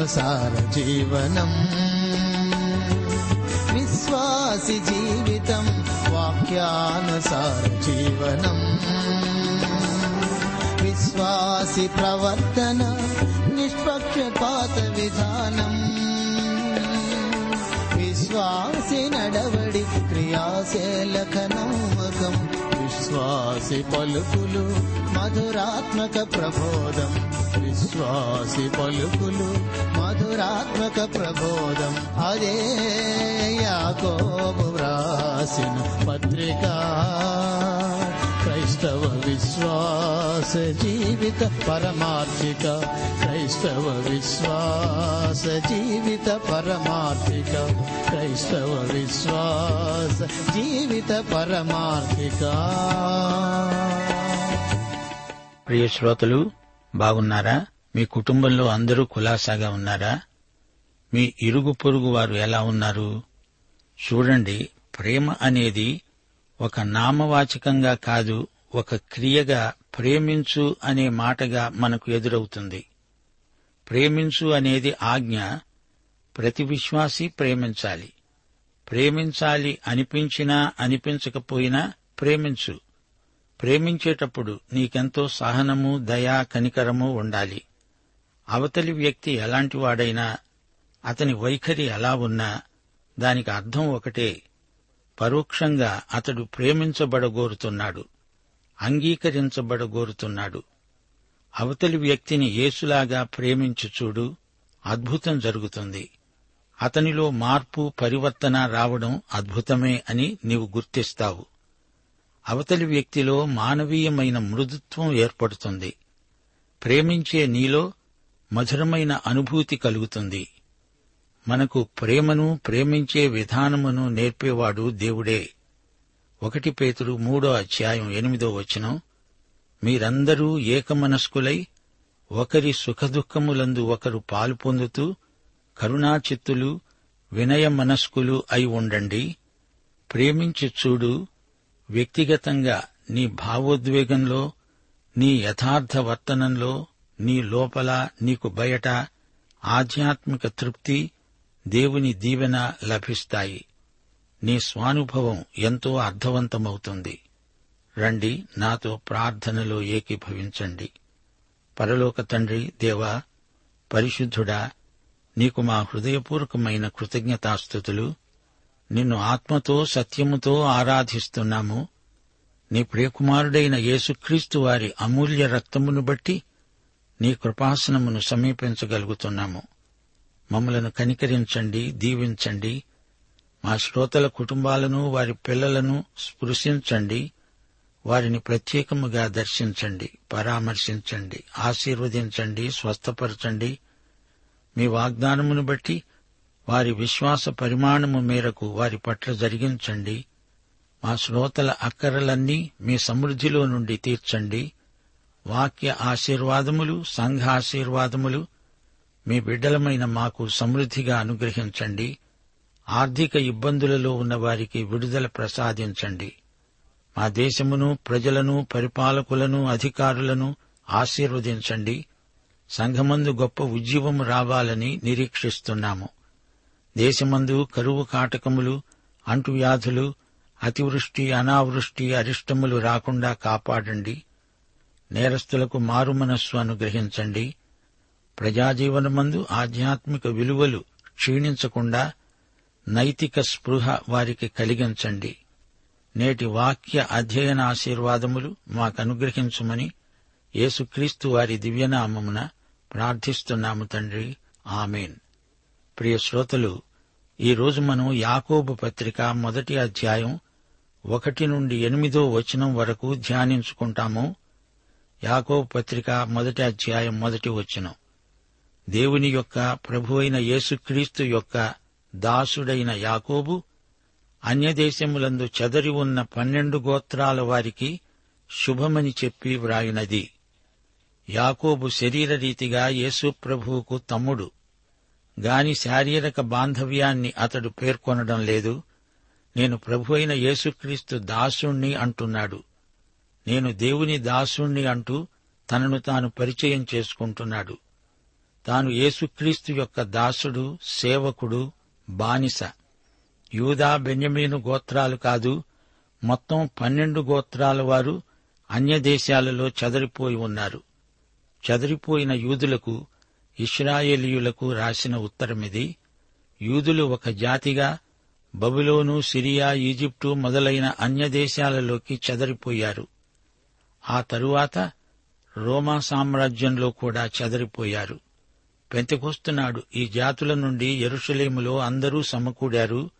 वाक्यानुसारीवनम् विश्वासि जीवितम् वाक्यानुसार जीवनम् विश्वासि प्रवर्तन निष्पक्षपातविधानम् विश्वासि नडवडि क्रियासे लखनोमगम् విశ్వాసి పలుకులు మధురాత్మక ప్రబోధం. విశ్వాసి పలుకులు మధురాత్మక ప్రబోధం. అదే యాకోబు వ్రాసిన పత్రికా. క్రైస్తవ విశ్వాస జీవిత పరమార్థిక. క్రైస్తవ విశ్వాస జీవిత పరమార్థిక. క్రైస్తవ విశ్వాస జీవిత పరమార్థిక. ప్రియ శ్రోతలు బాగున్నారా? మీ కుటుంబంలో అందరూ కులాసాగా ఉన్నారా? మీ ఇరుగు పొరుగు వారు ఎలా ఉన్నారు? చూడండి ప్రేమ అనేది ఒక నామవాచకంగా కాదు ఒక క్రియగా ప్రేమించు అనే మాటగా మనకు ఎదురవుతుంది. ప్రేమించు అనేది ఆజ్ఞ ప్రతి విశ్వాసి ప్రేమించాలి. ప్రేమించాలి అనిపించినా అనిపించకపోయినా ప్రేమించు. ప్రేమించేటప్పుడు నీకెంతో సహనము దయా కనికరము ఉండాలి. అవతలి వ్యక్తి ఎలాంటివాడైనా అతని వైఖరి ఎలా ఉన్నా దానికి అర్థం ఒకటే. పరోక్షంగా అతడు ప్రేమించబడగోరుతున్నాడు. అంగీకరించబడగోరుతున్నాడు. అవతలి వ్యక్తిని యేసులాగా ప్రేమించు చూడు అద్భుతం జరుగుతుంది. అతనిలో మార్పు పరివర్తన రావడం అద్భుతమే అని నీవు గుర్తిస్తావు. అవతలి వ్యక్తిలో మానవీయమైన మృదుత్వం ఏర్పడుతుంది. ప్రేమించే నీలో మధురమైన అనుభూతి కలుగుతుంది. మనకు ప్రేమను ప్రేమించే విధానమును నేర్పేవాడు దేవుడే. ఒకటి పేతుడు మూడో అధ్యాయం ఎనిమిదో వచనం. మీరందరూ ఏకమనస్కులై ఒకరి సుఖదుఖములందు ఒకరు పాలు పొందుతూ కరుణాచిత్తులు వినయ మనస్కులు అయి ఉండండి. ప్రేమించి చూడు వ్యక్తిగతంగా నీ భావోద్వేగంలో నీ యథార్థ వర్తనంలో నీ లోపల నీకు బయట ఆధ్యాత్మిక తృప్తి దేవుని దీవెన లభిస్తాయి. నీ స్వానుభవం ఎంతో అర్థవంతమవుతుంది. రండి నాతో ప్రార్థనలో ఏకీభవించండి. పరలోక తండ్రి దేవా పరిశుద్ధుడా నీకు మా హృదయపూర్వకమైన కృతజ్ఞతాస్థుతులు. నిన్ను ఆత్మతో సత్యముతో ఆరాధిస్తున్నాము. నీ ప్రియకుమారుడైన యేసుక్రీస్తు వారి అమూల్య రక్తమును బట్టి నీ కృపాసనమును సమీపించగలుగుతున్నాము. మమ్మలను కనికరించండి దీవించండి. మా శ్రోతల కుటుంబాలను వారి పిల్లలను స్పృశించండి. వారిని ప్రత్యేకముగా దర్శించండి పరామర్శించండి ఆశీర్వదించండి స్వస్థపరచండి. మీ వాగ్దానమును బట్టి వారి విశ్వాస పరిమాణము మేరకు వారి పట్ల జరిగించండి. మా శ్రోతల అక్కరలన్నీ మీ సమృద్ధిలో నుండి తీర్చండి. వాక్య ఆశీర్వాదములు సంఘ ఆశీర్వాదములు మీ బిడ్డలమైన మాకు సమృద్ధిగా అనుగ్రహించండి. ఆర్థిక ఇబ్బందులలో ఉన్న వారికి విడుదల ప్రసాదించండి. మా దేశమును ప్రజలను పరిపాలకులను అధికారులను ఆశీర్వదించండి. సంఘమందు గొప్ప ఉజ్జీవం రావాలని నిరీక్షిస్తున్నాము. దేశమందు కరువు కాటకములు అంటువ్యాధులు అతివృష్టి అనావృష్టి అరిష్టములు రాకుండా కాపాడండి. నేరస్తులకు మారుమనస్సు అనుగ్రహించండి. ప్రజాజీవనమందు ఆధ్యాత్మిక విలువలు క్షీణించకుండా నైతిక స్పృహ వారికి కలిగించండి. నేటి వాక్య అధ్యయన ఆశీర్వాదములు మాకనుగ్రహించుమని యేసుక్రీస్తు వారి దివ్యనామమున ప్రార్థిస్తున్నాము తండ్రి. ఆమెన్. ప్రియ శ్రోతలు ఈ రోజు మనం యాకోబు పత్రిక మొదటి అధ్యాయం ఒకటి నుండి ఎనిమిదో వచనం వరకు ధ్యానించుకుంటాము. యాకోబు పత్రిక మొదటి అధ్యాయం మొదటి వచనం. దేవుని యొక్క ప్రభువైన యేసుక్రీస్తు యొక్క దాసుడైన యాకోబు అన్యదేశములందు చెదరి ఉన్న పన్నెండు గోత్రాల వారికి శుభమని చెప్పి వ్రాయినది. యాకోబు శరీరరీతిగా యేసుప్రభువుకు తమ్ముడు. గాని శారీరక బాంధవ్యాన్ని అతడు పేర్కొనడం లేదు. నేను ప్రభు అయిన యేసుక్రీస్తు దాసుణ్ణి అంటున్నాడు. నేను దేవుని దాసుణ్ణి అంటూ తనను తాను పరిచయం చేసుకుంటున్నాడు. తాను యేసుక్రీస్తు యొక్క దాసుడు సేవకుడు బానిస. యూదా బెన్యమీను గోత్రాలు కాదు మొత్తం పన్నెండు గోత్రాల వారు అన్యదేశాలలో చెదరిపోయి ఉన్నారు. చెదరిపోయిన యూదులకు ఇస్రాయేలీయులకు రాసిన ఉత్తరమిది యూదులు ఒక జాతిగా బబులోను సిరియా ఈజిప్టు మొదలైన అన్యదేశాలలోకి చెదరిపోయారు. ఆ తరువాత రోమా సామ్రాజ్యంలో కూడా చెదరిపోయారు. పెంతకొస్తున్నాడు. ఈ జాతుల నుండి ఎరుషలేములో అందరూ సమకూడారు.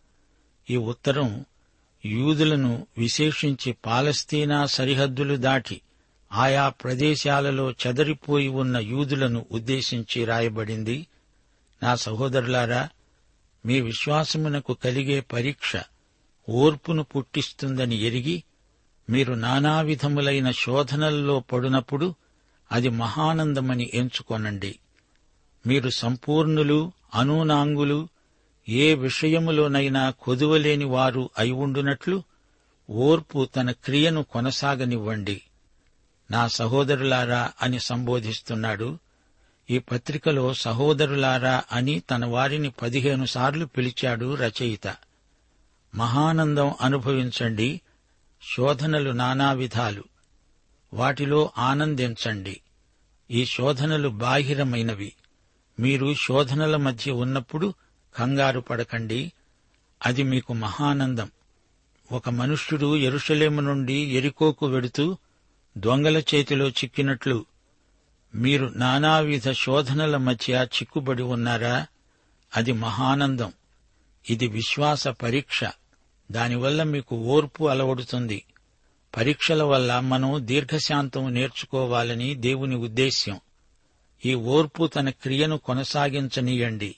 ఈ ఉత్తరం యూదులను విశేషించి పాలస్తీనా సరిహద్దులు దాటి ఆయా ప్రదేశాలలో చెదరిపోయి ఉన్న యూదులను ఉద్దేశించి రాయబడింది. నా సహోదరులారా మీ విశ్వాసమునకు కలిగే పరీక్ష ఓర్పును పుట్టిస్తుందని ఎరిగి మీరు నానావిధములైన శోధనల్లో పడునప్పుడు అది మహానందమని ఎంచుకొనండి. మీరు సంపూర్ణులు అనూనాంగులు ఏ విషయములోనైనా కొదువలేని వారు అయి ఉండునట్లు ఓర్పు తన క్రియను కొనసాగనివ్వండి. నా సహోదరులారా అని సంబోధిస్తున్నాడు. ఈ పత్రికలో సహోదరులారా అని తన వారిని పదిహేను సార్లు పిలిచాడు రచయిత. మహానందం అనుభవించండి. శోధనలు నానా విధాలు. వాటిలో ఆనందించండి. ఈ శోధనలు బాహిరమైనవి. మీరు శోధనల మధ్య ఉన్నప్పుడు కంగారు పడకండి. అది మీకు మహానందం. ఒక మనుష్యుడు ఎరుషలేము నుండి ఎరికోకు వెడుతూ దొంగల చేతిలో చిక్కినట్లు మీరు నానావిధ శోధనల మధ్య చిక్కుబడి ఉన్నారా? అది మహానందం. ఇది విశ్వాస పరీక్ష. దానివల్ల మీకు ఓర్పు అలవడుతుంది. పరీక్షల వల్ల మనం దీర్ఘశాంతం నేర్చుకోవాలని దేవుని ఉద్దేశ్యం. ఈ ఓర్పు తన క్రియను కొనసాగించనీయండి.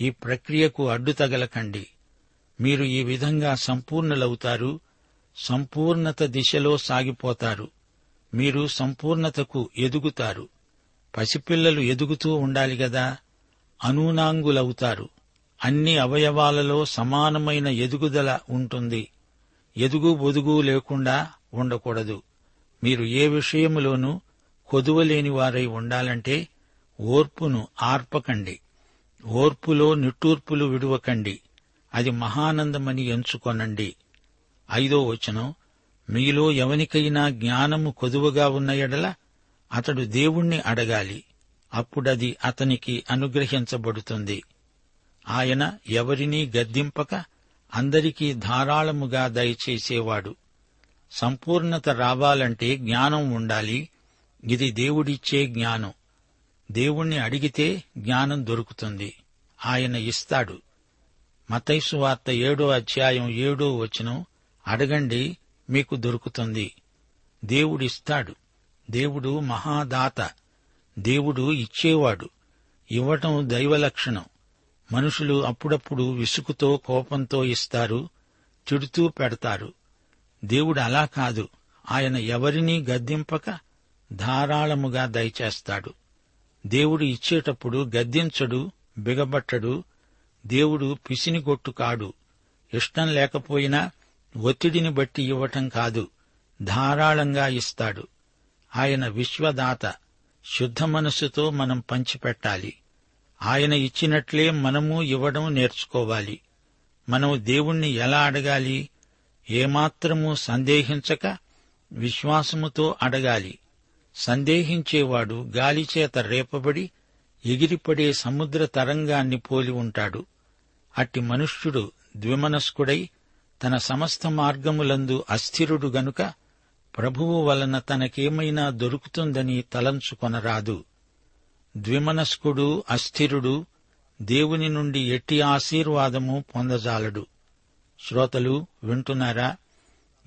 ఈ ప్రక్రియకు అడ్డు తగలకండి. మీరు ఈ విధంగా సంపూర్ణులవుతారు సంపూర్ణత దిశలో సాగిపోతారు. మీరు సంపూర్ణతకు ఎదుగుతారు. పసిపిల్లలు ఎదుగుతూ ఉండాలి గదా అనూనాంగులవుతారు. అన్ని అవయవాలలో సమానమైన ఎదుగుదల ఉంటుంది. ఎదుగు బొదుగు లేకుండా ఉండకూడదు. మీరు ఏ విషయములోనూ వారై ఉండాలంటే ఓర్పును ఆర్పకండి. ఓర్పులో నిట్టూర్పులు విడువకండి. అది మహానందమని ఎంచుకొనండి. ఐదో వచనం మీలో ఎవనికైనా జ్ఞానము కొదువగా ఉన్న ఎడల అతడు దేవుణ్ణి అడగాలి. అప్పుడది అతనికి అనుగ్రహించబడుతుంది. ఆయన ఎవరినీ గద్దింపక అందరికీ ధారాళముగా దయచేసేవాడు. సంపూర్ణత రావాలంటే జ్ఞానం ఉండాలి. ఇది దేవుడిచ్చే జ్ఞానం. దేవుణ్ణి అడిగితే జ్ఞానం దొరుకుతుంది. ఆయన ఇస్తాడు. మతైసు వార్త ఏడో అధ్యాయం ఏడో వచనం అడగండి మీకు దొరుకుతుంది. దేవుడిస్తాడు. దేవుడు మహాదాత. దేవుడు ఇచ్చేవాడు. ఇవ్వటం దైవలక్షణం. మనుషులు అప్పుడప్పుడు విసుగుతో కోపంతో ఇస్తారు తిడుతూ పెడతారు. దేవుడు అలా కాదు. ఆయన ఎవరినీ గద్దింపక ధారాళముగా దయచేస్తాడు. దేవుడు ఇచ్చేటప్పుడు గద్దించడు బిగబట్టడు. దేవుడు పిసినిగొట్టు కాడు. ఇష్టం లేకపోయినా ఒత్తిడిని బట్టి ఇవ్వటం కాదు ధారాళంగా ఇస్తాడు. ఆయన విశ్వదాత శుద్ధ మనస్సుతో మనం పంచిపెట్టాలి. ఆయన ఇచ్చినట్లే మనము ఇవ్వడం నేర్చుకోవాలి. మనం దేవుణ్ణి ఎలా అడగాలి? ఏమాత్రము సందేహించక విశ్వాసముతో అడగాలి. సందేహించేవాడు గాలిచేత రేపబడి ఎగిరిపడే సముద్ర తరంగాన్ని పోలి ఉంటాడు. అట్టి మనుష్యుడు ద్విమనస్కుడై తన సమస్త మార్గములందు అస్థిరుడు గనుక ప్రభువు వలన తనకేమైనా దొరుకుతుందని తలంచుకొనరాదు. ద్విమనస్కుడు అస్థిరుడు దేవుని నుండి ఎట్టి ఆశీర్వాదము పొందజాలడు. శ్రోతలు వింటున్నారా?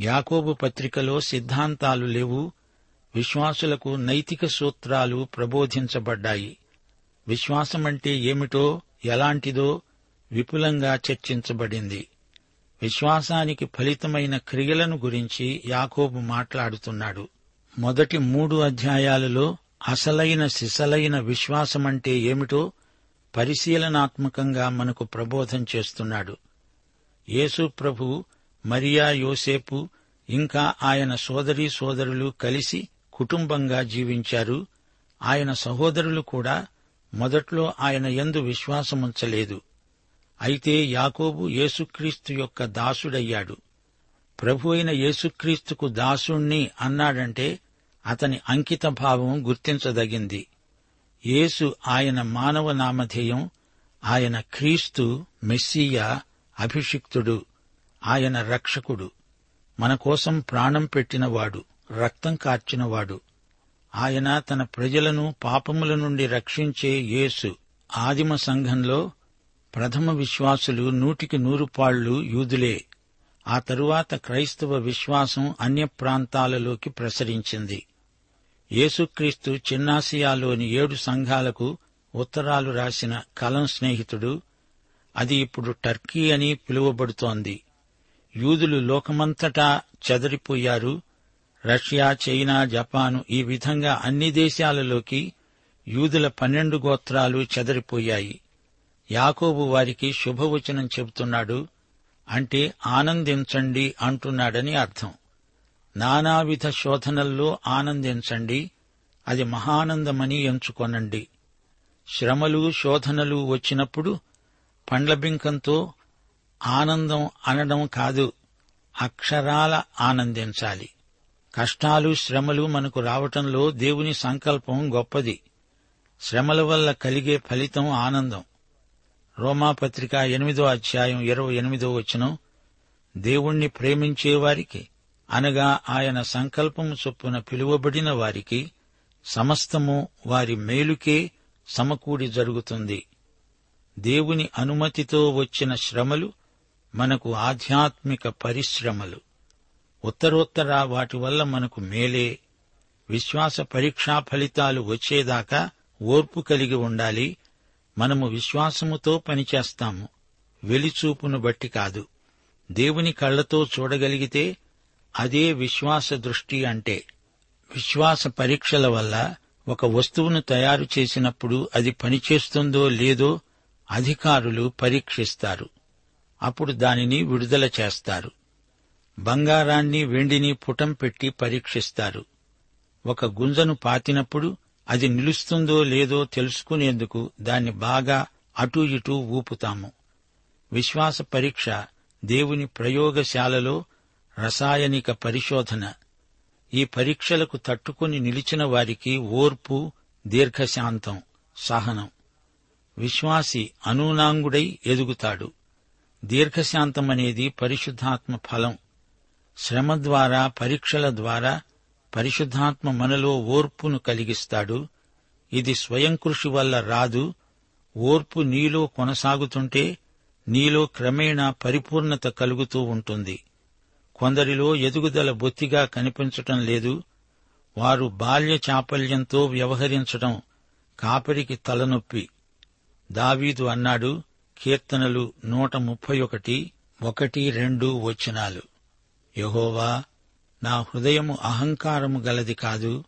యాకోబు పత్రికలో సిద్ధాంతాలు లేవు విశ్వాసులకు నైతిక సూత్రాలు ప్రబోధించబడ్డాయి. విశ్వాసమంటే ఏమిటో ఎలాంటిదో విపులంగా చర్చించబడింది. విశ్వాసానికి ఫలితమైన క్రియలను గురించి యాకోబు మాట్లాడుతున్నాడు. మొదటి మూడు అధ్యాయాలలో అసలైన సిసలైన విశ్వాసమంటే ఏమిటో పరిశీలనాత్మకంగా మనకు ప్రబోధం చేస్తున్నాడు. యేసు ప్రభు మరియా యోసేపు ఇంకా ఆయన సోదరీ సోదరులు కలిసి కుటుంబంగా జీవించారు. ఆయన సహోదరులు కూడా మొదట్లో ఆయన ఎందు విశ్వాసముంచలేదు. అయితే యాకోబు యేసుక్రీస్తు యొక్క దాసుడయ్యాడు. ప్రభు అయిన యేసుక్రీస్తుకు దాసుణ్ణి అన్నాడంటే అతని అంకిత భావం గుర్తించదగింది. యేసు ఆయన మానవ నామధేయం ఆయన క్రీస్తు మెస్సియా అభిషిక్తుడు ఆయన రక్షకుడు మన కోసం ప్రాణం పెట్టినవాడు. రక్తం కార్చినవాడు. ఆయన తన ప్రజలను పాపముల నుండి రక్షించే యేసు. ఆదిమ సంఘంలో ప్రథమ విశ్వాసులు నూటికి నూరు పాళ్ళు యూదులే. ఆ తరువాత క్రైస్తవ విశ్వాసం అన్య ప్రాంతాలలోకి ప్రసరించింది. యేసుక్రీస్తు చిన్నాసియాలోని ఏడు సంఘాలకు ఉత్తరాలు రాసిన కలం స్నేహితుడు అది ఇప్పుడు టర్కీ అని పిలువబడుతోంది. యూదులు లోకమంతటా చెదరిపోయారు రష్యా చైనా జపాను ఈ విధంగా అన్ని దేశాలలోకి యూదుల పన్నెండు గోత్రాలు చెదరిపోయాయి. యాకోబు వారికి శుభవచనం చెబుతున్నాడు అంటే ఆనందించండి అంటున్నాడని అర్థం. నానావిధ శోధనల్లో ఆనందించండి అది మహానందమని ఎంచుకొనండి. శ్రమలు శోధనలు వచ్చినప్పుడు పండ్లబింకంతో ఆనందం అనడం కాదు అక్షరాల ఆనందించాలి. కష్టాలు శ్రమలు మనకు రావటంలో దేవుని సంకల్పం గొప్పది. శ్రమల వల్ల కలిగే ఫలితం ఆనందం. రోమాపత్రిక ఎనిమిదో అధ్యాయం ఇరవై ఎనిమిదో వచనం దేవుణ్ణి ప్రేమించేవారికి అనగా ఆయన సంకల్పము చొప్పున పిలువబడిన వారికి సమస్తము వారి మేలుకే సమకూడి జరుగుతుంది. దేవుని అనుమతితో వచ్చిన శ్రమలు మనకు ఆధ్యాత్మిక పరిశ్రమలు. ఉత్తరోత్తర వాటి వల్ల మనకు మేలే. విశ్వాస పరీక్షా ఫలితాలు వచ్చేదాకా ఓర్పు కలిగి ఉండాలి. మనము విశ్వాసముతో పనిచేస్తాము. వెలిచూపును బట్టి కాదు. దేవుని కళ్ళతో చూడగలిగితే అదే విశ్వాస దృష్టి అంటే విశ్వాస పరీక్షల వల్ల ఒక వస్తువును తయారు చేసినప్పుడు అది పనిచేస్తుందో లేదో అధికారులు పరీక్షిస్తారు. అప్పుడు దానిని విడుదల చేస్తారు. బంగారాన్ని వెండిని పుటం పెట్టి పరీక్షిస్తారు. ఒక గుంజను పాతినప్పుడు అది నిలుస్తుందో లేదో తెలుసుకునేందుకు దాన్ని బాగా అటూ ఇటూ ఊపుతాము. విశ్వాస పరీక్ష దేవుని ప్రయోగశాలలో రసాయనిక పరిశోధన. ఈ పరీక్షలకు తట్టుకుని నిలిచిన వారికి ఓర్పు దీర్ఘశాంతం సహనం. విశ్వాసి అనూనాంగుడై ఎదుగుతాడు. దీర్ఘశాంతమనేది పరిశుద్ధాత్మ ఫలం. శ్రమ ద్వారా పరీక్షల ద్వారా పరిశుద్ధాత్మ మనలో ఓర్పును కలిగిస్తాడు. ఇది స్వయం కృషి వల్ల రాదు. ఓర్పు నీలో కొనసాగుతుంటే నీలో క్రమేణా పరిపూర్ణత కలుగుతూ ఉంటుంది. కొందరిలో ఎదుగుదల బొత్తిగా కనిపించటం లేదు. వారు బాల్య చాపల్యంతో వ్యవహరించటం కాపరికి తలనొప్పి. దావీదు అన్నాడు కీర్తనలు నూట ముప్పై ఒకటి ఒకటి రెండు వచనాలు. యహోవా నా హృదయము అహంకారము గలది కాదు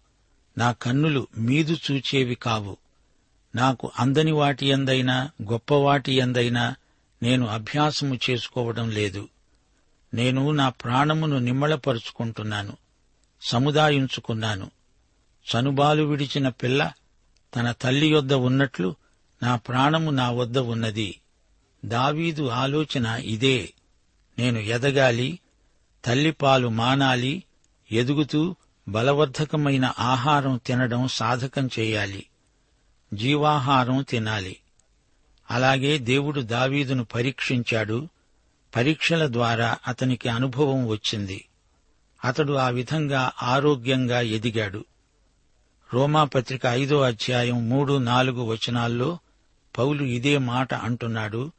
నా కన్నులు మీదు చూచేవి కావు. నాకు అందని వాటి ఎందైనా గొప్పవాటి ఎందైనా నేను అభ్యాసము చేసుకోవడం లేదు. నేను నా ప్రాణమును నిమ్మళపరుచుకుంటున్నాను సముదాయించుకున్నాను. చనుబాలు విడిచిన పిల్ల తన తల్లి యొద్ద ఉన్నట్లు నా ప్రాణము నా వద్ద ఉన్నది. దావీదు ఆలోచన ఇదే. నేను ఎదగాలి తల్లిపాలు మానాలి ఎదుగుతూ బలవర్ధకమైన ఆహారం తినడం సాధకం చేయాలి జీవాహారం తినాలి. అలాగే దేవుడు దావీదును పరీక్షించాడు. పరీక్షల ద్వారా అతనికి అనుభవం వచ్చింది. అతడు ఆ విధంగా ఆరోగ్యంగా ఎదిగాడు. రోమాపత్రిక ఐదో అధ్యాయం మూడు నాలుగు వచనాల్లో పౌలు ఇదే మాట అంటున్నాడు.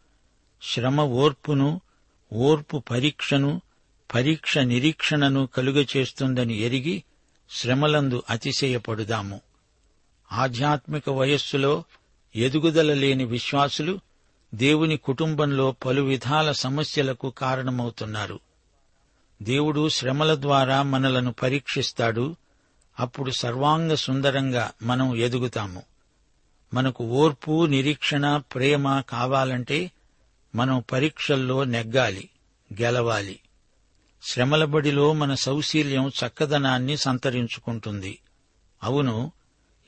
శ్రమ ఓర్పును ఓర్పు పరీక్షను పరీక్ష నిరీక్షణను కలుగచేస్తుందని ఎరిగి శ్రమలందు అతిశయపడుదాము. ఆధ్యాత్మిక వయస్సులో ఎదుగుదల లేని విశ్వాసులు దేవుని కుటుంబంలో పలు విధాల సమస్యలకు కారణమవుతున్నారు. దేవుడు శ్రమల ద్వారా మనలను పరీక్షిస్తాడు. అప్పుడు సర్వాంగ సుందరంగా మనం ఎదుగుతాము. మనకు ఓర్పు నిరీక్షణ ప్రేమ కావాలంటే మనం పరీక్షల్లో నెగ్గాలి గెలవాలి. శ్రమల బడిలో మన సౌశీల్యం చక్కదనాన్ని సంతరించుకుంటుంది. అవును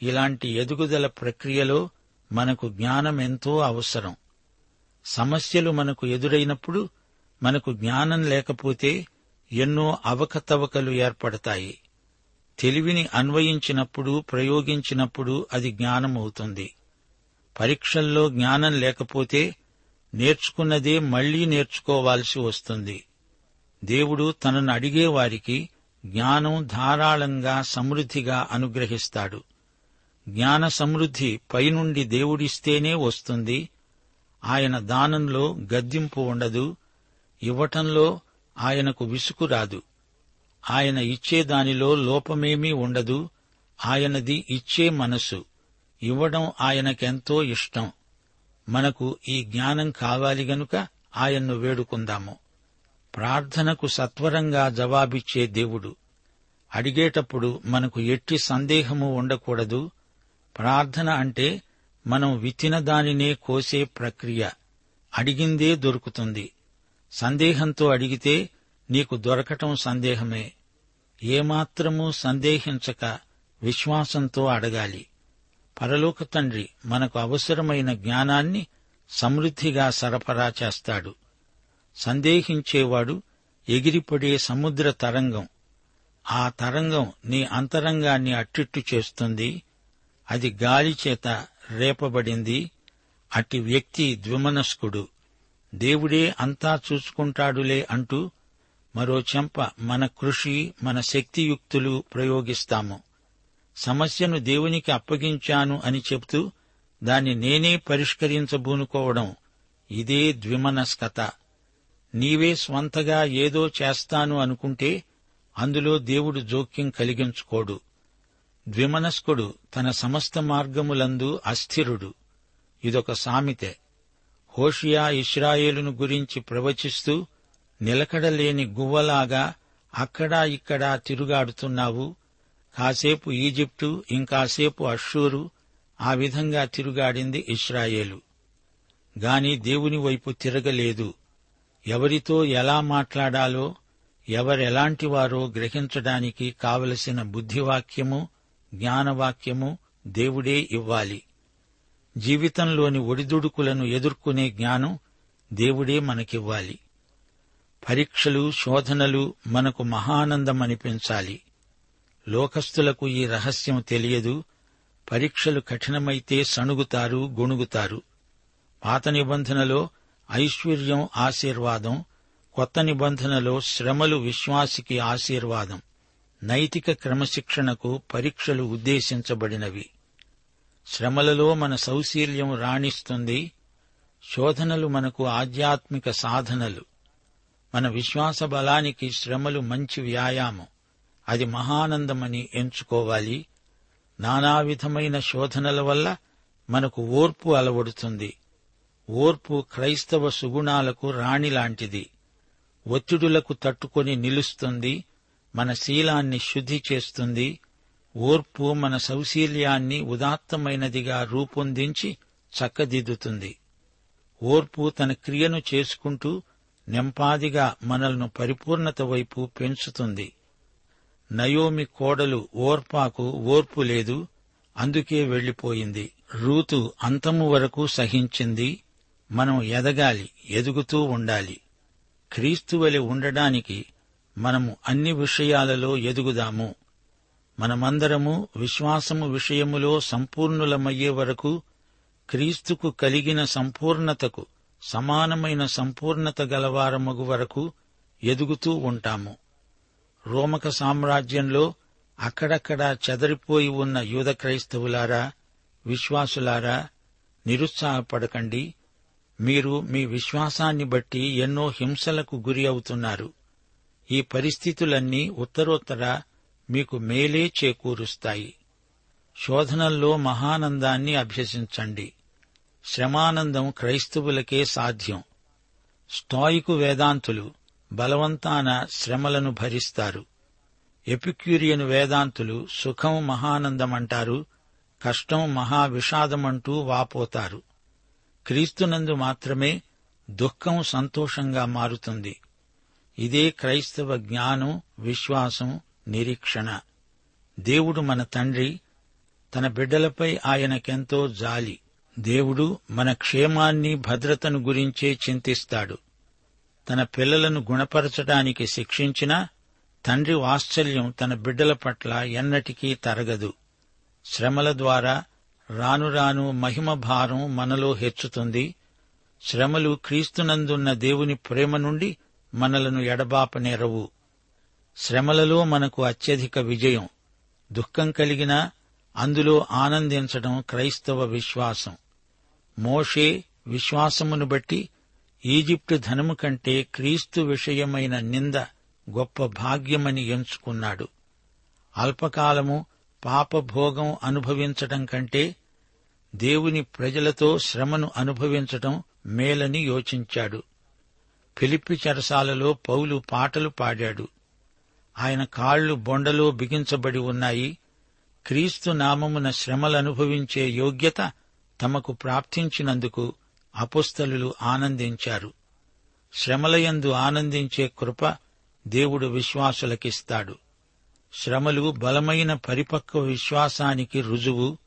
ఇలాంటి ఎదుగుదల ప్రక్రియలో మనకు జ్ఞానం ఎంతో అవసరం. సమస్యలు మనకు ఎదురైనప్పుడు మనకు జ్ఞానం లేకపోతే ఎన్నో అవకతవకలు ఏర్పడతాయి. తెలివిని అన్వయించినప్పుడు ప్రయోగించినప్పుడు అది జ్ఞానమవుతుంది. పరీక్షల్లో జ్ఞానం లేకపోతే నేర్చుకున్నదే మళ్ళీ నేర్చుకోవాల్సి వస్తుంది. దేవుడు తనను అడిగే వారికి జ్ఞానం ధారాళంగా సమృద్ధిగా అనుగ్రహిస్తాడు. జ్ఞాన సమృద్ధి పైనుండి దేవుడిస్తేనే వస్తుంది. ఆయన దానంలో గద్దింపు ఉండదు. ఇవ్వటంలో ఆయనకు విసుకు రాదు. ఆయన ఇచ్చే దానిలో లోపమేమీ ఉండదు. ఆయనది ఇచ్చే మనసు. ఇవ్వడం ఆయనకెంతో ఇష్టం. మనకు ఈ జ్ఞానం కావాలి గనుక ఆయన్ను వేడుకుందాము. ప్రార్థనకు సత్వరంగా జవాబిచ్చే దేవుడు. అడిగేటప్పుడు మనకు ఎట్టి సందేహము ఉండకూడదు. ప్రార్థన అంటే మనం విత్తిన దానినే కోసే ప్రక్రియ. అడిగిందే దొరుకుతుంది. సందేహంతో అడిగితే నీకు దొరకటం సందేహమే. ఏమాత్రమూ సందేహించక విశ్వాసంతో అడగాలి. పరలోక తండ్రి మనకు అవసరమైన జ్ఞానాన్ని సమృద్ధిగా సరఫరా చేస్తాడు. సందేహించేవాడు ఎగిరిపడే సముద్ర తరంగం. ఆ తరంగం నీ అంతరంగాన్ని అట్టిట్టు చేస్తుంది. అది గాలి చేత రేపబడింది. అట్టి వ్యక్తి ద్విమనస్కుడు. దేవుడే అంతా చూసుకుంటాడులే అంటూ మరో చెంప మన కృషి మన శక్తియుక్తులు ప్రయోగిస్తాము. సమస్యను దేవునికి అప్పగించాను అని చెబుతూ దాన్ని నేనే పరిష్కరించబూనుకోవడం. ఇదే ద్విమనస్కత. నీవే స్వంతగా ఏదో చేస్తాను అనుకుంటే అందులో దేవుడు జోక్యం కలిగించుకోడు. ద్విమనస్కుడు తన సమస్త మార్గములందు అస్థిరుడు. ఇదొక సామెతే. హోషియా ఇస్రాయేలును గురించి ప్రవచిస్తూ నిలకడలేని గువ్వలాగా అక్కడా ఇక్కడా తిరుగాడుతున్నావు. కాసేపు ఈజిప్టు ఇంకాసేపు అషూరు ఆ విధంగా తిరుగాడింది ఇస్రాయేలు గాని దేవుని వైపు తిరగలేదు. ఎవరితో ఎలా మాట్లాడాలో ఎవరెలాంటి వారో గ్రహించడానికి కావలసిన బుద్ధివాక్యము జ్ఞానవాక్యము దేవుడే ఇవ్వాలి. జీవితంలోని ఒడిదుడుకులను ఎదుర్కొనే జ్ఞానం దేవుడే మనకివ్వాలి. పరీక్షలు శోధనలు మనకు మహానందమనిపించాలి. లోకస్తులకు ఈ రహస్యం తెలియదు. పరీక్షలు కఠినమైతే సణుగుతారు గొణుగుతారు. పాత నిబంధనలో ఐశ్వర్యం ఆశీర్వాదం కొత్త నిబంధనలో శ్రమలు విశ్వాసికి ఆశీర్వాదం. నైతిక క్రమశిక్షణకు పరీక్షలు ఉద్దేశించబడినవి. శ్రమలలో మన సౌశీల్యం రాణిస్తుంది. శోధనలు మనకు ఆధ్యాత్మిక సాధనలు. మన విశ్వాస బలానికి శ్రమలు మంచి వ్యాయామం. అది మహానందమని ఎంచుకోవాలి. నానావిధమైన శోధనల వల్ల మనకు ఓర్పు అలవడుతుంది. ఓర్పు క్రైస్తవ సుగుణాలకు రాణిలాంటిది. ఒత్తిడులకు తట్టుకొని నిలుస్తుంది మన శీలాన్ని శుద్ధి చేస్తుంది ఓర్పు మన సౌశీల్యాన్ని ఉదాత్తమైనదిగా రూపొందించి చక్కదిద్దుతుంది. ఓర్పు తన క్రియను చేసుకుంటూ నెంపాదిగా మనల్ని పరిపూర్ణత వైపు పెంచుతుంది. నయోమి కోడలు ఓర్పాకు ఓర్పు లేదు అందుకే వెళ్ళిపోయింది రూతు అంతము వరకు సహించింది మనం ఎదగాలి ఎదుగుతూ ఉండాలి. క్రీస్తువలి ఉండడానికి మనము అన్ని విషయాలలో ఎదుగుదాము. మనమందరము విశ్వాసము విషయములో సంపూర్ణులమయ్యే వరకు క్రీస్తుకు కలిగిన సంపూర్ణతకు సమానమైన సంపూర్ణత గలవారమగు వరకు ఎదుగుతూ ఉంటాము. రోమక సామ్రాజ్యంలో అక్కడక్కడా చెదరిపోయి ఉన్న యూద క్రైస్తవులారా విశ్వాసులారా నిరుత్సాహపడకండి. మీరు మీ విశ్వాసాన్ని బట్టి ఎన్నో హింసలకు గురి అవుతున్నారు. ఈ పరిస్థితులన్నీ ఉత్తరోత్తర మీకు మేలే చేకూరుస్తాయి. శోధనల్లో మహానందాన్ని అభ్యసించండి. శ్రమానందం క్రైస్తవులకే సాధ్యం. స్టాయికు వేదాంతులు బలవంతాన శ్రమలను భరిస్తారు. ఎపిక్యూరియన్ వేదాంతులు సుఖం మహానందమంటారు కష్టం మహావిషాదమంటూ వాపోతారు. క్రీస్తునందు మాత్రమే దుఃఖం సంతోషంగా మారుతుంది. ఇదే క్రైస్తవ జ్ఞానం విశ్వాసం నిరీక్షణ. దేవుడు మన తండ్రి తన బిడ్డలపై ఆయనకెంతో జాలి. దేవుడు మన క్షేమాన్ని భద్రతను గురించే చింతిస్తాడు. తన పిల్లలను గుణపరచడానికి శిక్షించినా తండ్రి వాత్సల్యం తన బిడ్డల పట్ల ఎన్నటికీ తరగదు. శ్రమల ద్వారా రాను రాను మహిమ భారం మనలో హెచ్చుతుంది. శ్రమలు క్రీస్తునందున్న దేవుని ప్రేమ నుండి మనలను ఎడబాపనేరవు. శ్రమలలో మనకు అత్యధిక విజయం. దుఃఖం కలిగినా అందులో ఆనందించడం క్రైస్తవ విశ్వాసం. మోషే విశ్వాసమును బట్టి ఈజిప్టు ధనము కంటే క్రీస్తు విషయమైన నింద గొప్ప భాగ్యమని ఎంచుకున్నాడు. అల్పకాలము పాపభోగం అనుభవించటం కంటే దేవుని ప్రజలతో శ్రమను అనుభవించటం మేలని యోచించాడు. ఫిలిప్పి చెరసాలలో పౌలు పాటలు పాడాడు. ఆయన కాళ్ళు బొండలో బిగించబడి ఉన్నాయి. క్రీస్తు నామమున శ్రమలనుభవించే యోగ్యత తమకు ప్రాప్తించినందుకు అపుస్తలు ఆనందించారు. శ్రమలయందు ఆనందించే కృప దేవుడు విశ్వాసులకిస్తాడు. శ్రమలు బలమైన పరిపక్వ విశ్వాసానికి రుజువు.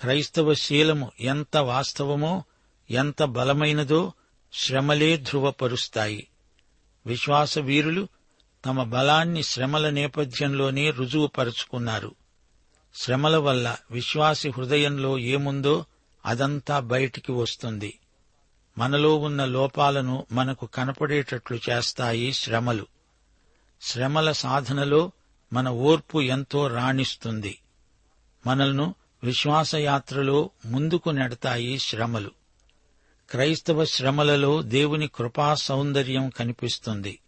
క్రైస్తవ శీలము ఎంత వాస్తవమో ఎంత బలమైనదో శ్రమలే ధృవపరుస్తాయి. విశ్వాస వీరులు తమ బలాన్ని శ్రమల నేపథ్యంలోనే రుజువుపరుచుకున్నారు. శ్రమల వల్ల విశ్వాసి హృదయంలో ఏముందో అదంతా బయటికి వస్తుంది. మనలో ఉన్న లోపాలను మనకు కనపడేటట్లు చేస్తాయి శ్రమలు. శ్రమల సాధనలో మన ఓర్పు ఎంతో రాణిస్తుంది. మనల్ను విశ్వాసయాత్రలో ముందుకు నెడతాయి శ్రమలు. క్రైస్తవ శ్రమలలో దేవుని కృపా సౌందర్యం కనిపిస్తుంది.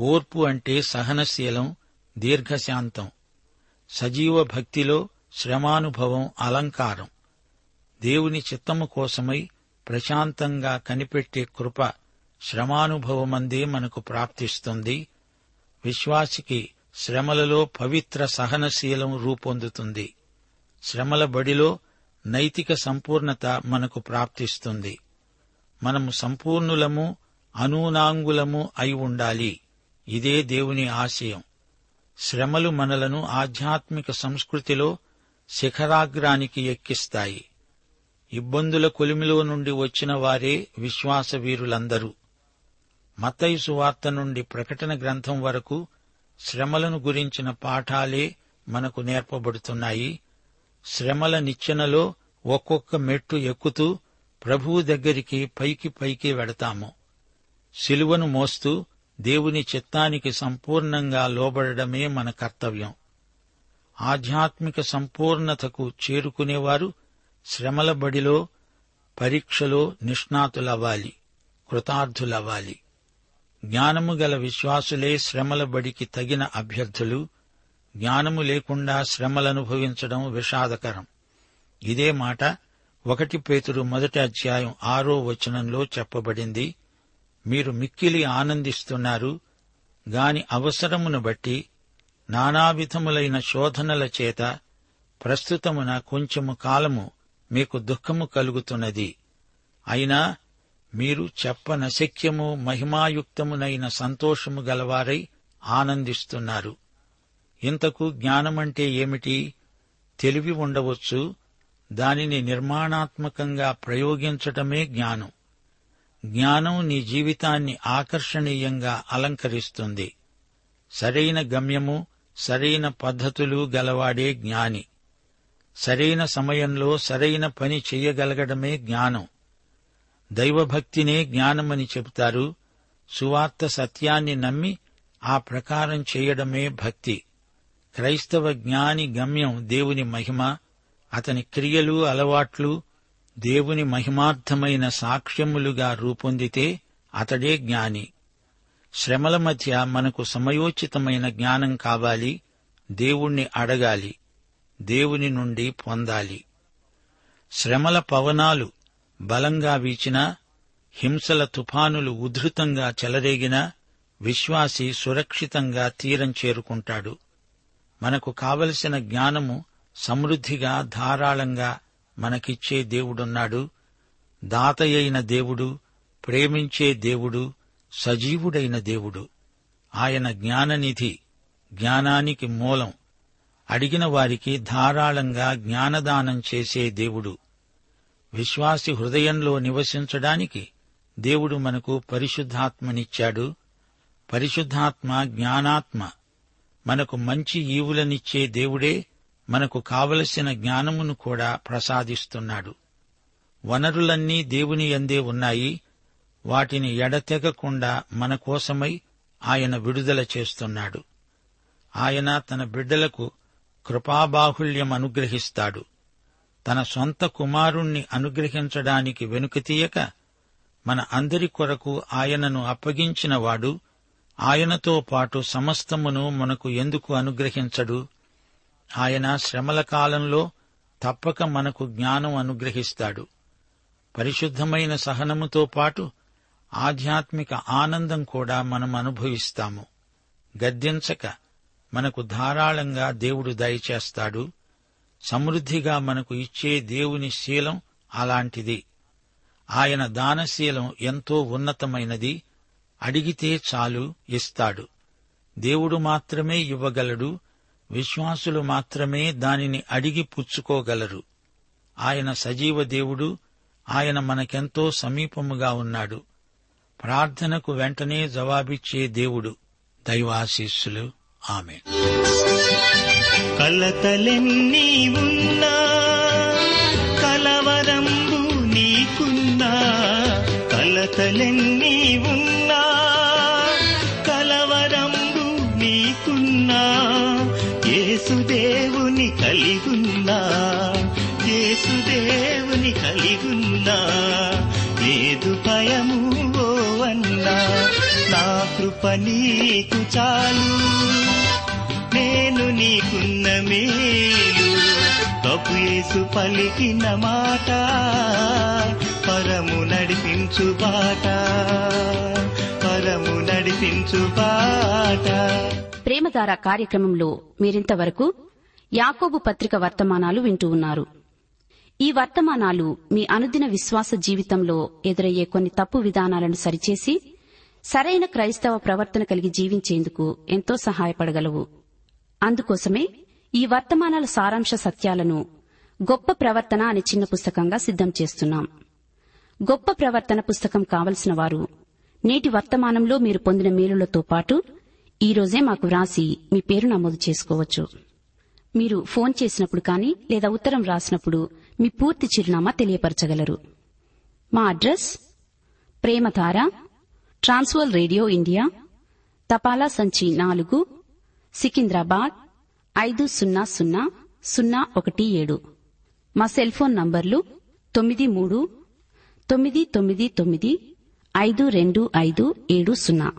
ఓర్పు అంటే సహనశీలం దీర్ఘశాంతం. సజీవ భక్తిలో శ్రమానుభవం అలంకారం. దేవుని చిత్తము కోసమై ప్రశాంతంగా కనిపెట్టే కృప శ్రమానుభవమందే మనకు ప్రాప్తిస్తుంది. విశ్వాసికి శ్రమలలో పవిత్ర సహనశీలం రూపొందుతుంది. శ్రమల బడిలో నైతిక సంపూర్ణత మనకు ప్రాప్తిస్తుంది. మనము సంపూర్ణులము అనూనాంగులము అయి ఉండాలి. ఇదే దేవుని ఆశయం. శ్రమలు మనలను ఆధ్యాత్మిక సంస్కృతిలో శిఖరాగ్రానికి ఎక్కిస్తాయి. ఇబ్బందుల కొలిమిలో నుండి వచ్చిన వారే విశ్వాస వీరులందరూ వార్త నుండి ప్రకటన గ్రంథం వరకు శ్రమలను గురించిన పాఠాలే మనకు నేర్పబడుతున్నాయి. శ్రమల నిచ్చెనలో ఒక్కొక్క మెట్టు ఎక్కుతూ ప్రభువు దగ్గరికి పైకి పైకి వెడతాము. శిలువను మోస్తూ దేవుని చిత్తానికి సంపూర్ణంగా లోబడడమే మన కర్తవ్యం. ఆధ్యాత్మిక సంపూర్ణతకు చేరుకునేవారు శ్రమల బడిలో పరీక్షలో నిష్ణాతులవ్వాలి కృతార్థులవ్వాలి. జ్ఞానము గల విశ్వాసులే శ్రమల బడికి తగిన అభ్యర్థులు. జ్ఞానము లేకుండా శ్రమలనుభవించడం విషాదకరం. ఇదే మాట ఒకటి పేతురు మొదటి అధ్యాయం ఆరో వచనంలో చెప్పబడింది. మీరు మిక్కిలి ఆనందిస్తున్నారు గాని అవసరమును బట్టి నానావిధములైన శోధనల చేత ప్రస్తుతమున కొంచెము కాలము మీకు దుఃఖము కలుగుతున్నది. అయినా మీరు చెప్పనశక్యము మహిమాయుక్తమునైన సంతోషము గలవారై ఆనందిస్తున్నారు. ఇంతకు జ్ఞానమంటే ఏమిటి? తెలివి ఉండవచ్చు. దానిని నిర్మాణాత్మకంగా ప్రయోగించటమే జ్ఞానం. జ్ఞానం నీ జీవితాన్ని ఆకర్షణీయంగా అలంకరిస్తుంది. సరైన గమ్యము సరైన పద్ధతులు గలవాడే జ్ఞాని. సరైన సమయంలో సరైన పని చెయ్యగలగడమే జ్ఞానం. దైవభక్తినే జ్ఞానమని చెబుతారు. సువార్త సత్యాన్ని నమ్మి ఆ ప్రకారం చేయడమే భక్తి. క్రైస్తవ జ్ఞాని గమ్యం దేవుని మహిమ. అతని క్రియలు అలవాట్లు దేవుని మహిమార్థమైన సాక్ష్యములుగా రూపొందితే అతడే జ్ఞాని. శ్రమల మధ్య మనకు సమయోచితమైన జ్ఞానం కావాలి. దేవుణ్ణి అడగాలి. దేవుని నుండి పొందాలి. శ్రమల పవనాలు బలంగా వీచినా హింసల తుఫానులు ఉధృతంగా చెలరేగినా విశ్వాసి సురక్షితంగా తీరం చేరుకుంటాడు. మనకు కావలసిన జ్ఞానము సమృద్ధిగా ధారాళంగా మనకిచ్చే దేవుడున్నాడు. దాతయైన దేవుడు ప్రేమించే దేవుడు సజీవుడైన దేవుడు. ఆయన జ్ఞాననిధి జ్ఞానానికి మూలం. అడిగిన వారికి ధారాళంగా జ్ఞానదానం చేసే దేవుడు. విశ్వాసి హృదయంలో నివసించడానికి దేవుడు మనకు పరిశుద్ధాత్మనిచ్చాడు. పరిశుద్ధాత్మ జ్ఞానాత్మ మనకు మంచి ఈవులనిచ్చే దేవుడే మనకు కావలసిన జ్ఞానమును కూడా ప్రసాదిస్తున్నాడు. వనరులన్నీ దేవుని అందే ఉన్నాయి. వాటిని ఎడతెగకుండా మన కోసమై ఆయన విడుదల చేస్తున్నాడు. ఆయన తన బిడ్డలకు కృపాబాహుళ్యం అనుగ్రహిస్తాడు. తన సొంత కుమారుణ్ణి అనుగ్రహించడానికి వెనుకతీయక మన అందరి కొరకు ఆయనను అప్పగించినవాడు ఆయనతో పాటు సమస్తమును మనకు ఎందుకు అనుగ్రహించడు? ఆయన శ్రమల కాలంలో తప్పక మనకు జ్ఞానం అనుగ్రహిస్తాడు. పరిశుద్ధమైన సహనముతో పాటు ఆధ్యాత్మిక ఆనందం కూడా మనం అనుభవిస్తాము. గద్దించక మనకు ధారాళంగా దేవుడు దయచేస్తాడు. సమృద్ధిగా మనకు ఇచ్చే దేవుని శీలం అలాంటిది. ఆయన దానశీలం ఎంతో ఉన్నతమైనది. అడిగితే చాలు ఇస్తాడు. దేవుడు మాత్రమే ఇవ్వగలడు. విశ్వాసులు మాత్రమే దానిని అడిగి పుచ్చుకోగలరు. ఆయన సజీవ దేవుడు. ఆయన మనకెంతో సమీపముగా ఉన్నాడు. ప్రార్థనకు వెంటనే జవాబిచ్చే దేవుడు. దైవాశీస్సులు. ఆమె కలతలెన్నీ ఉన్నా కలవరంబు నీకున్నా కలతలెన్నీ ఉన్నా కలవరంబు నీకున్నా యేసుదేవుని కలిగున్నా యేసుదేవుని కలిగున్నా ఏదు భయము ఓ అన్నా. కృప నీకు చాలు. నేను నీకున్న మేలు. తప్పు పలికిన మాట. పరము నడిపించు బాట. పరము నడిపించు బాట. ప్రేమధార కార్యక్రమంలో మీరింతవరకు యాకోబు పత్రిక వర్తమానాలు వింటూ ఉన్నారు. ఈ వర్తమానాలు మీ అనుదిన విశ్వాస జీవితంలో ఎదురయ్యే కొన్ని తప్పు విధానాలను సరిచేసి సరైన క్రైస్తవ ప్రవర్తన కలిగి జీవించేందుకు ఎంతో సహాయపడగలవు. అందుకోసమే ఈ వర్తమానాల సారాంశ సత్యాలను గొప్ప ప్రవర్తన అనే చిన్న పుస్తకంగా సిద్దం చేస్తున్నాం. గొప్ప ప్రవర్తన పుస్తకం కావలసిన వారు నేటి వర్తమానంలో మీరు పొందిన మేలులతో పాటు ఈ రోజే మాకు వ్రాసి మీ పేరు నమోదు చేసుకోవచ్చు. మీరు ఫోన్ చేసినప్పుడు కానీ లేదా ఉత్తరం రాసినప్పుడు మీ పూర్తి చిరునామా తెలియపరచగలరు. మా అడ్రస్ ప్రేమధార ట్రాన్స్వల్ రేడియో ఇండియా తపాలా సంచి నాలుగు సికింద్రాబాద్ ఐదు సున్నా సున్నా సున్నా ఒకటి ఏడు. మా సెల్ ఫోన్ నంబర్లు తొమ్మిది మూడు తొమ్మిది తొమ్మిది తొమ్మిది ఐదు రెండు ఐదు ఏడు సున్నా.